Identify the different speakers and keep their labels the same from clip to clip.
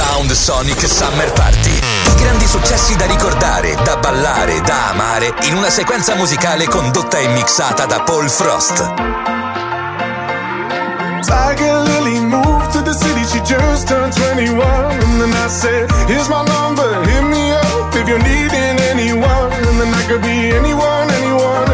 Speaker 1: Sound Sonic Summer Party. I grandi successi da ricordare, da ballare, da amare in una sequenza musicale condotta e mixata da Paul Frost. Tiger Lily moved to the city, she just turned 21 And then I said, here's my number, hit me up if you're needing anyone And then I could be anyone, anyone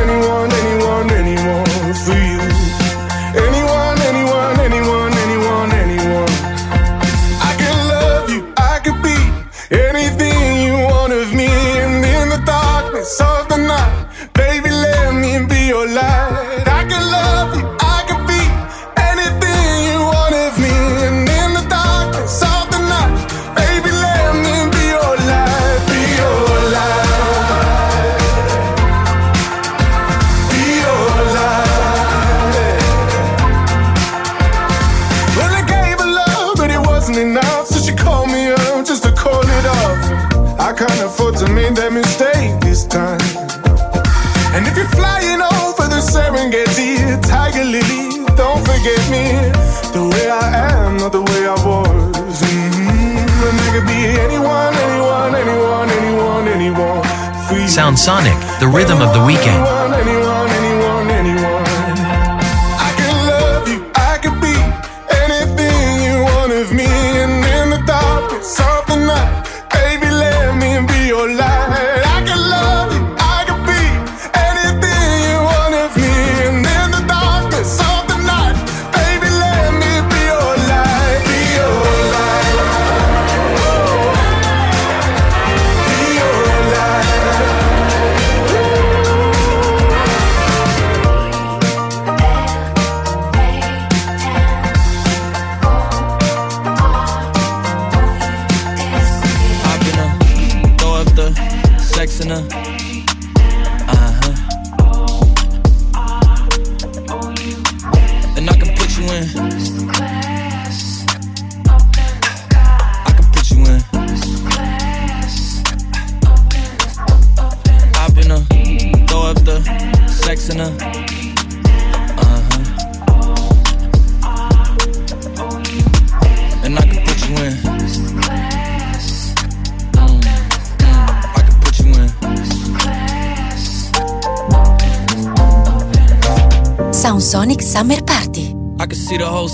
Speaker 1: Sonic, the rhythm of the weekend.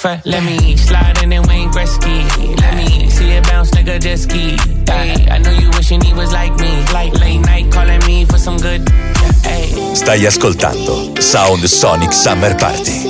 Speaker 2: sofa. Let me slide in and Wayne Gretzky. Let me see it bounce like a jet ski. Hey, I know you wishing he was like me. Like late night calling me for some good.
Speaker 1: Hey. Stai ascoltando Sound Sonic Summer Party.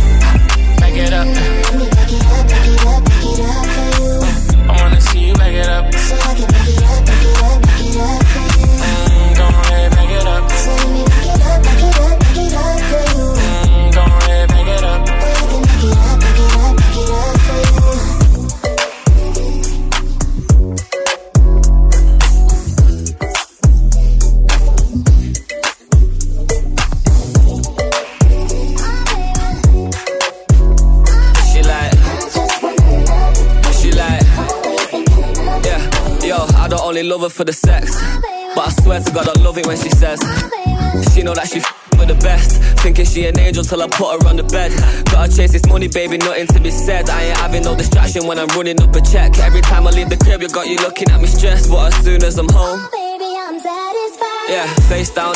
Speaker 3: over for the sex. But I swear to God, I love it when she says, she know that she for the best. Thinking she an angel till I put her on the bed. Gotta chase this money, baby, nothing to be said. I ain't having no distraction when I'm running up a check. Every time I leave the crib, you got you looking at me stressed. But as soon as I'm home, oh, baby, I'm satisfied. Yeah, face down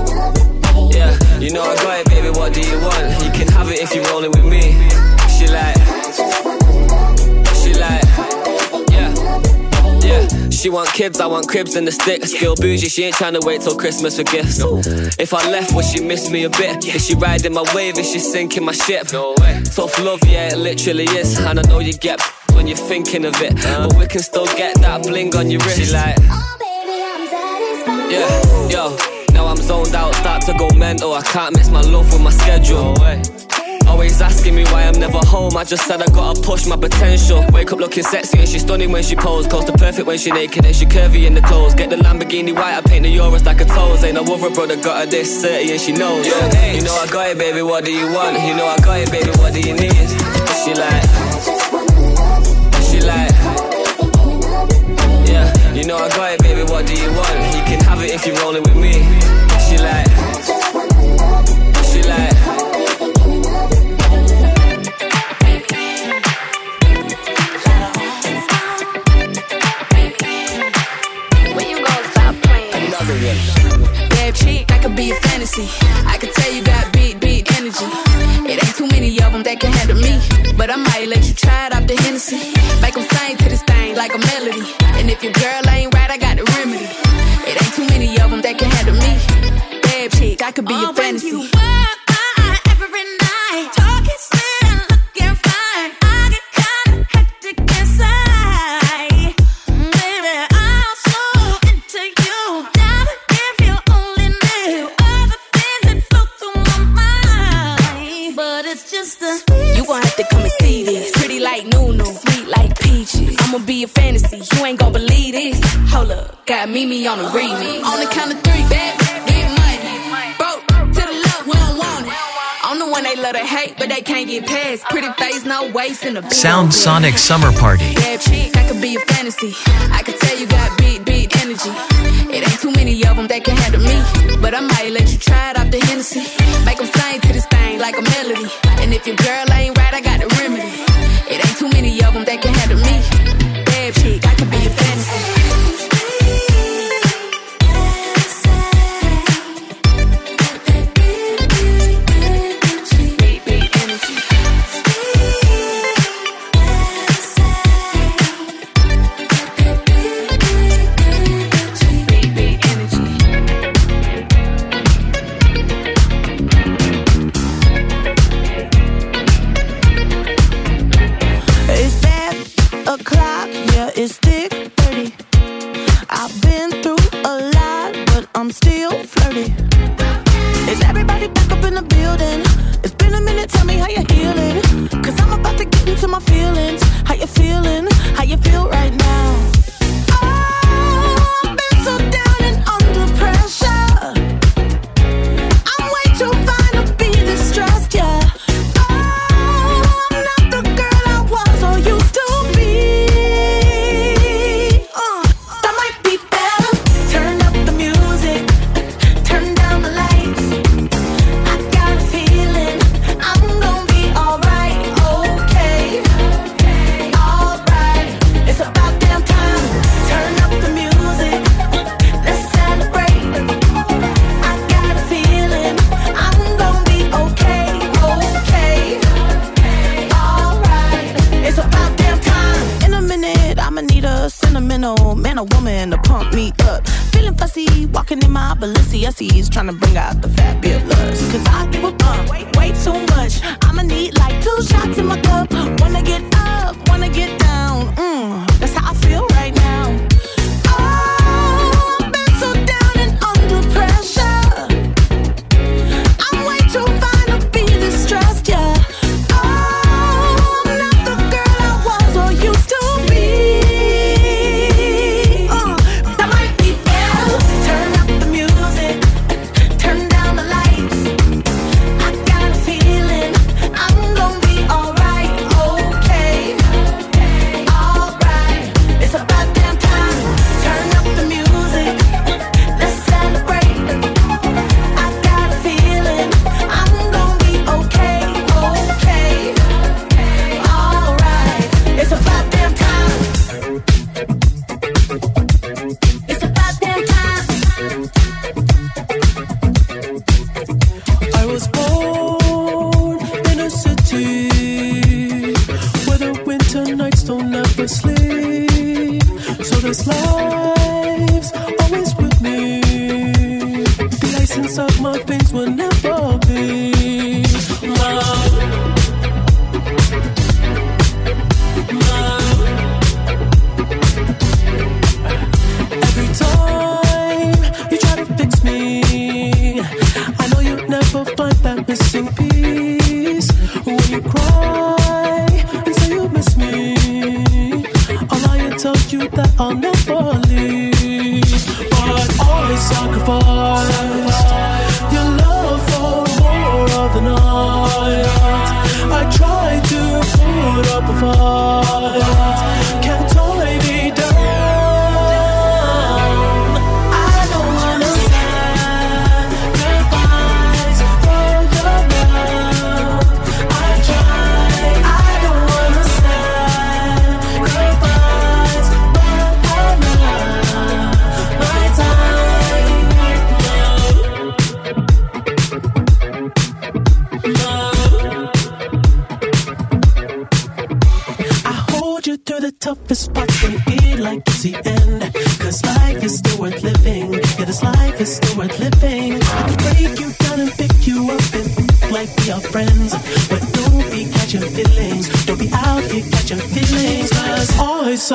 Speaker 3: You know I got it, baby, what do you want? You can have it if you're rolling with me. She like, she like, yeah, yeah. She want kids, I want cribs and the sticks. Still bougie, she ain't trying to wait till Christmas for gifts. If I left, would she miss me a bit? Is she riding my wave? Is she sinking my ship? No way. Tough love, yeah, it literally is. And I know you get when you're thinking of it, but we can still get that bling on your wrist. She like, oh, yeah, yo. Now I'm zoned out, start to go mental. I can't mix my love with my schedule. Always asking me why I'm never home. I just said I gotta push my potential. Wake up looking sexy and she's stunning when she pose. Close to perfect when she naked and she curvy in the clothes. Get the Lamborghini white, I paint the Euros like a toes. Ain't no other brother got her this 30 and she knows. Yeah, hey. You know I got it, baby, what do you want? You know I got it, baby, what do you need? What's she like, What's she like, yeah. You know I got it, baby, what do you want? You can have it if you're rolling with me.
Speaker 4: I can tell you got big, big energy. It ain't too many of them that can handle me. But I might let you try it off the Hennessy. Make them sing to this thing like a melody. And if your girl ain't right, I got the remedy. It ain't too many of them that can handle me. Bad chick, I could be oh, your fantasy. be a fantasy. You ain't gonna believe this. Hold up, got Mimi on a remix. On the count of three, bad, get money. Broke to the left, we don't want it. I'm the one they love to hate, but they can't get past. Pretty face, no waste in
Speaker 1: the beat. Sound Sonic Summer Party.
Speaker 4: Bad chick, I could be a fantasy. I could tell you got big, big energy. It ain't too many of them that can handle me. But I might let you try it off the Hennessy. Make them sing to this thing like a melody. And if your girl ain't right,
Speaker 5: bring out the fabulous. Cause I give a fuck, way, way too much. I'ma need like two shots in my cup. Wanna get up, wanna get down. mmm.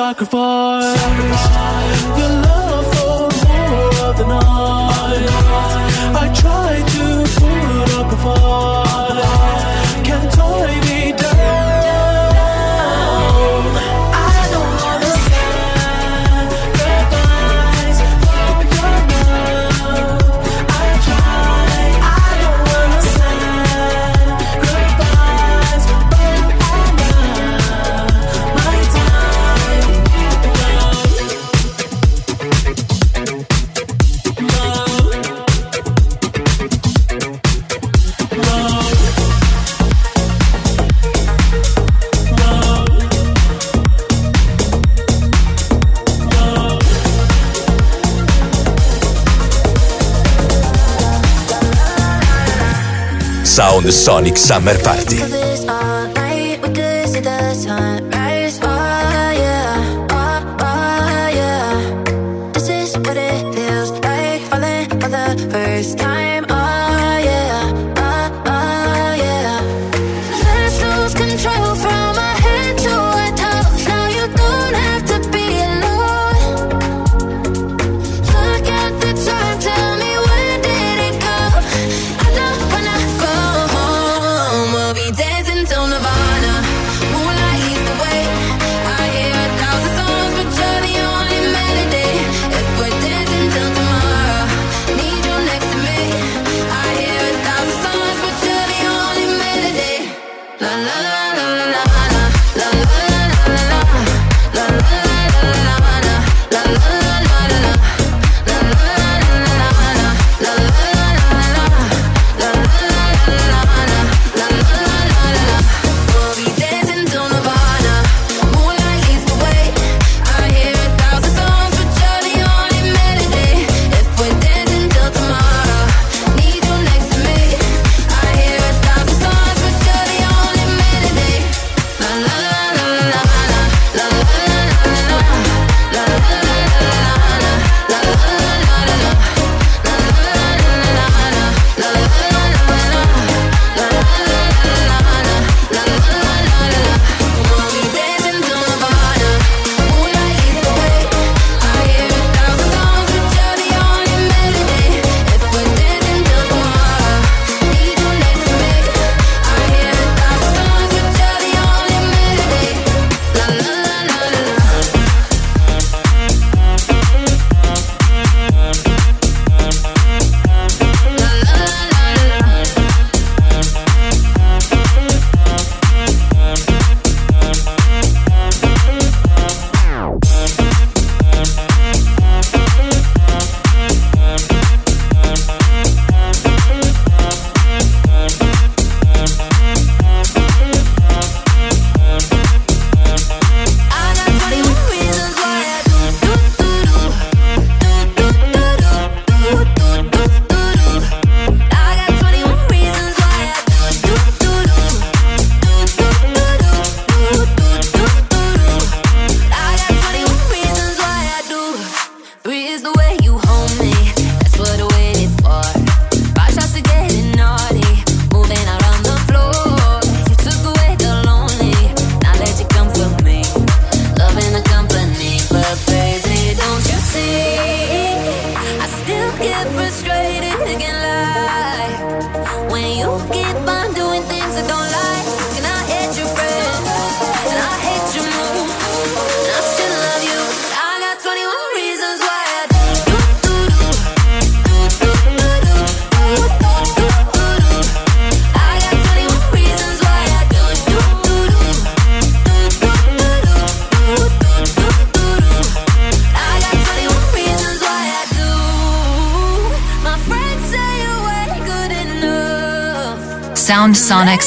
Speaker 1: sacrifice Sonic Summer Party.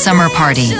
Speaker 1: summer party.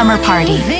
Speaker 6: summer party.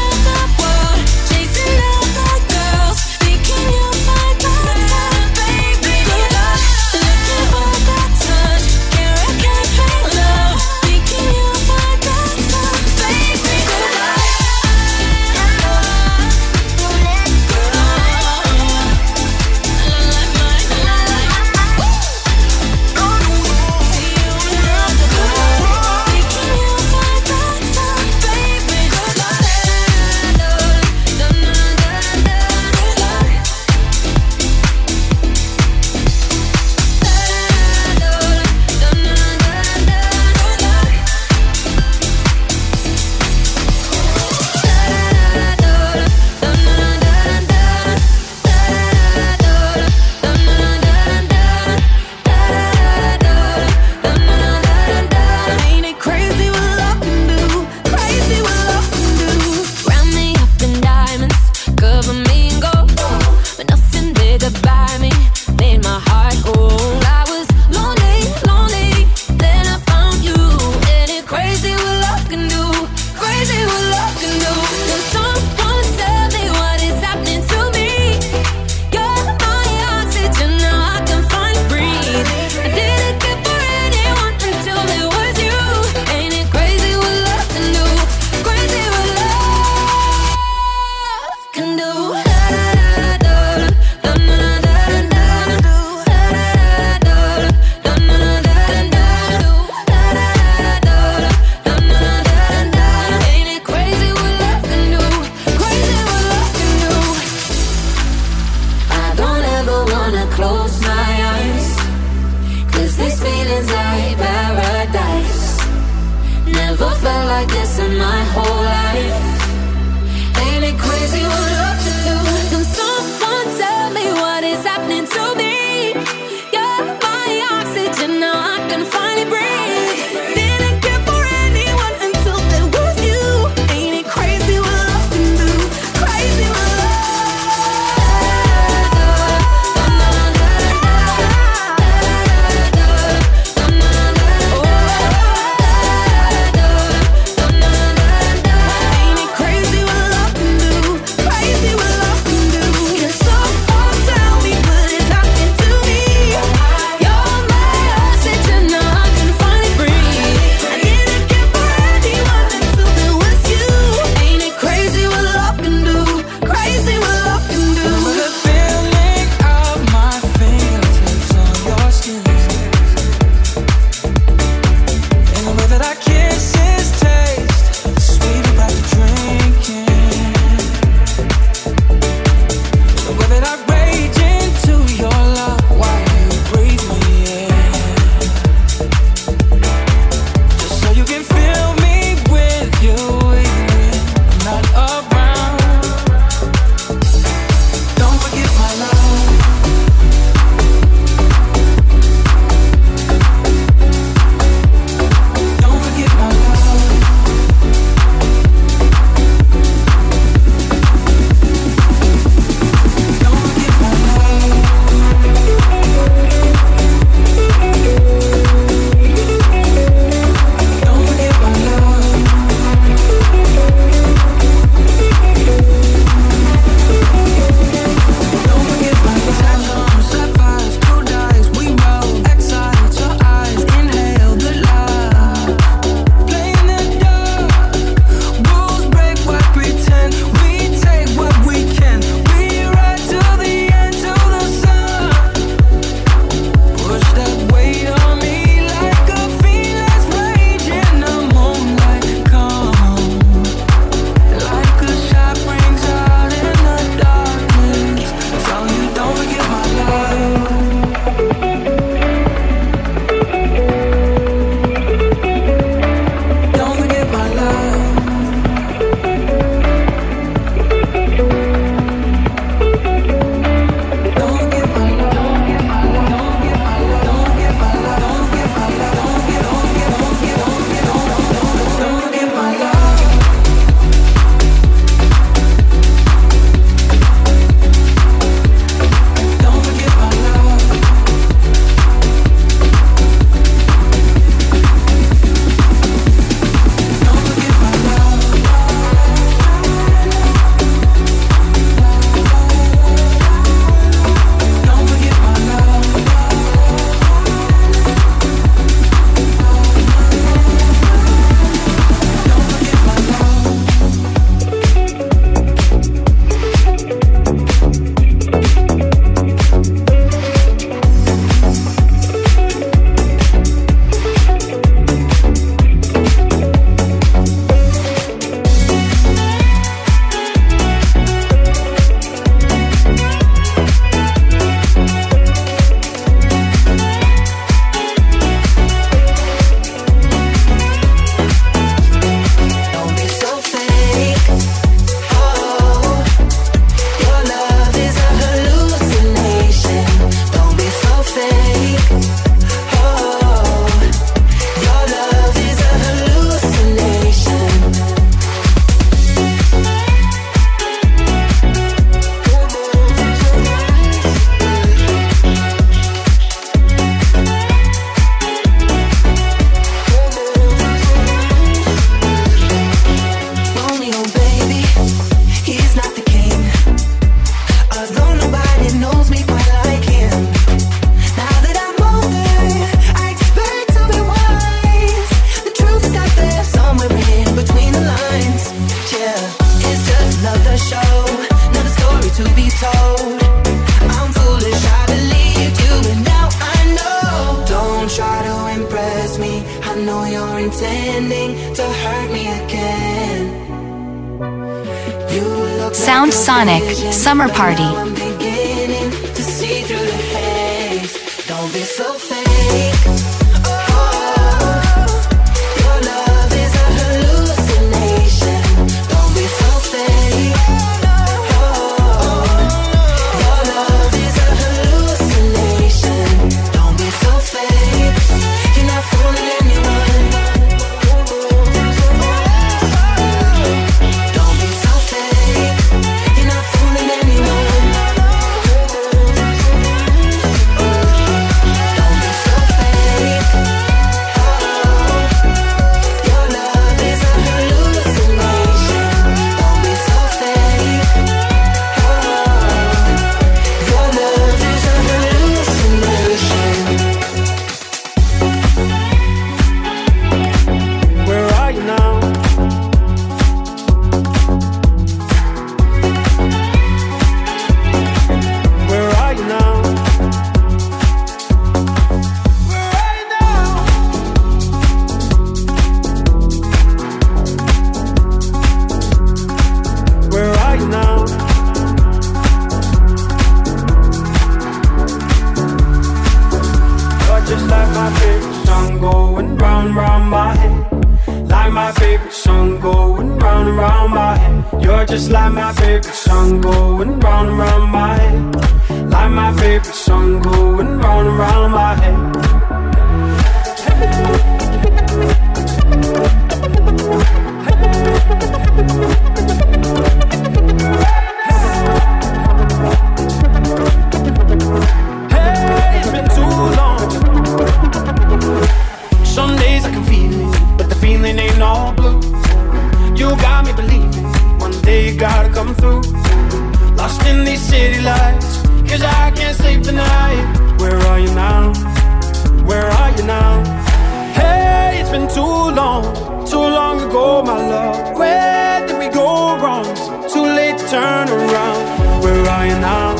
Speaker 7: turn around. Where are you now?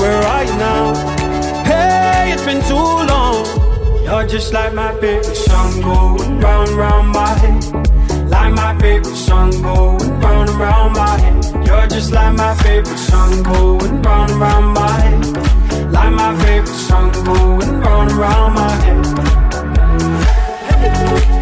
Speaker 7: Where are you now? Hey, it's been too long. You're just like my favorite song going round round my head. Like my favorite song going round and round my head. You're just like my favorite song going round and round my head. Like my favorite song going round and round my head. Hey.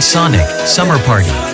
Speaker 1: Sonic Summer Party.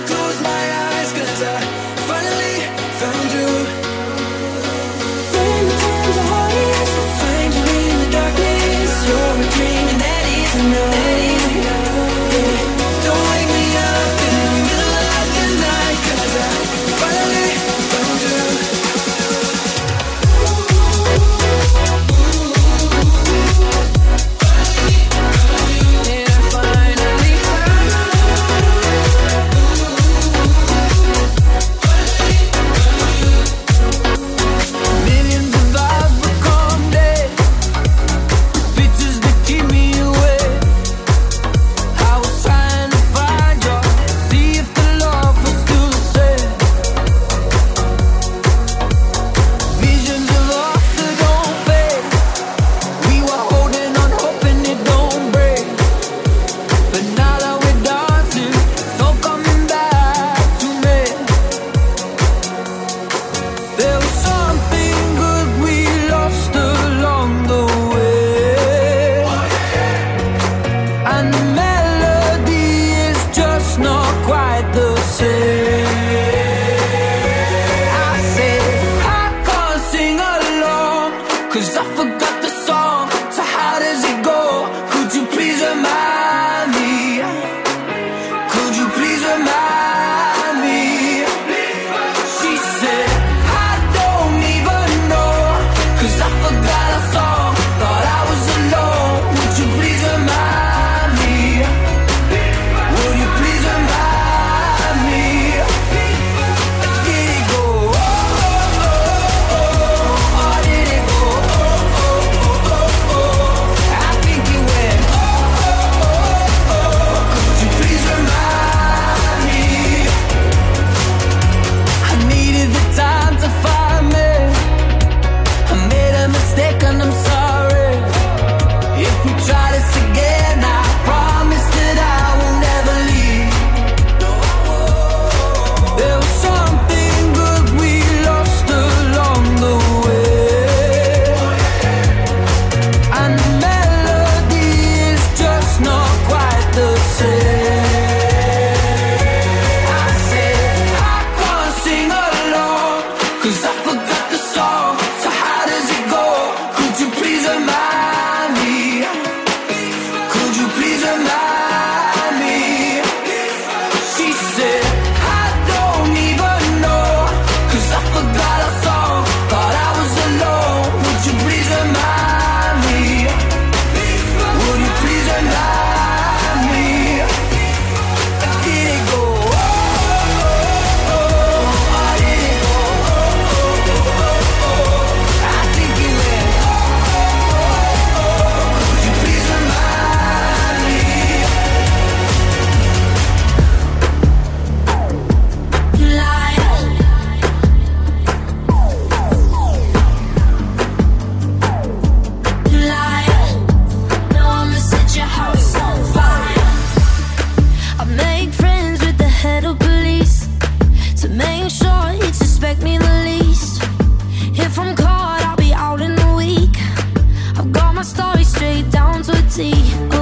Speaker 1: empty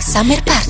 Speaker 1: Summer Party.